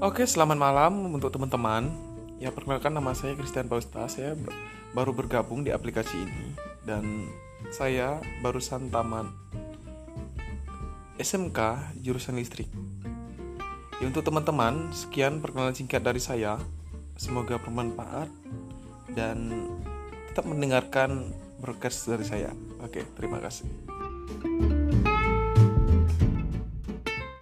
Oke, selamat malam untuk teman-teman. Ya, perkenalkan nama saya Christian Pausta. Saya baru bergabung di aplikasi ini dan saya barusan tamat SMK jurusan listrik. Ya, untuk teman-teman, sekian perkenalan singkat dari saya. Semoga bermanfaat dan tetap mendengarkan broadcast dari saya. Oke, terima kasih.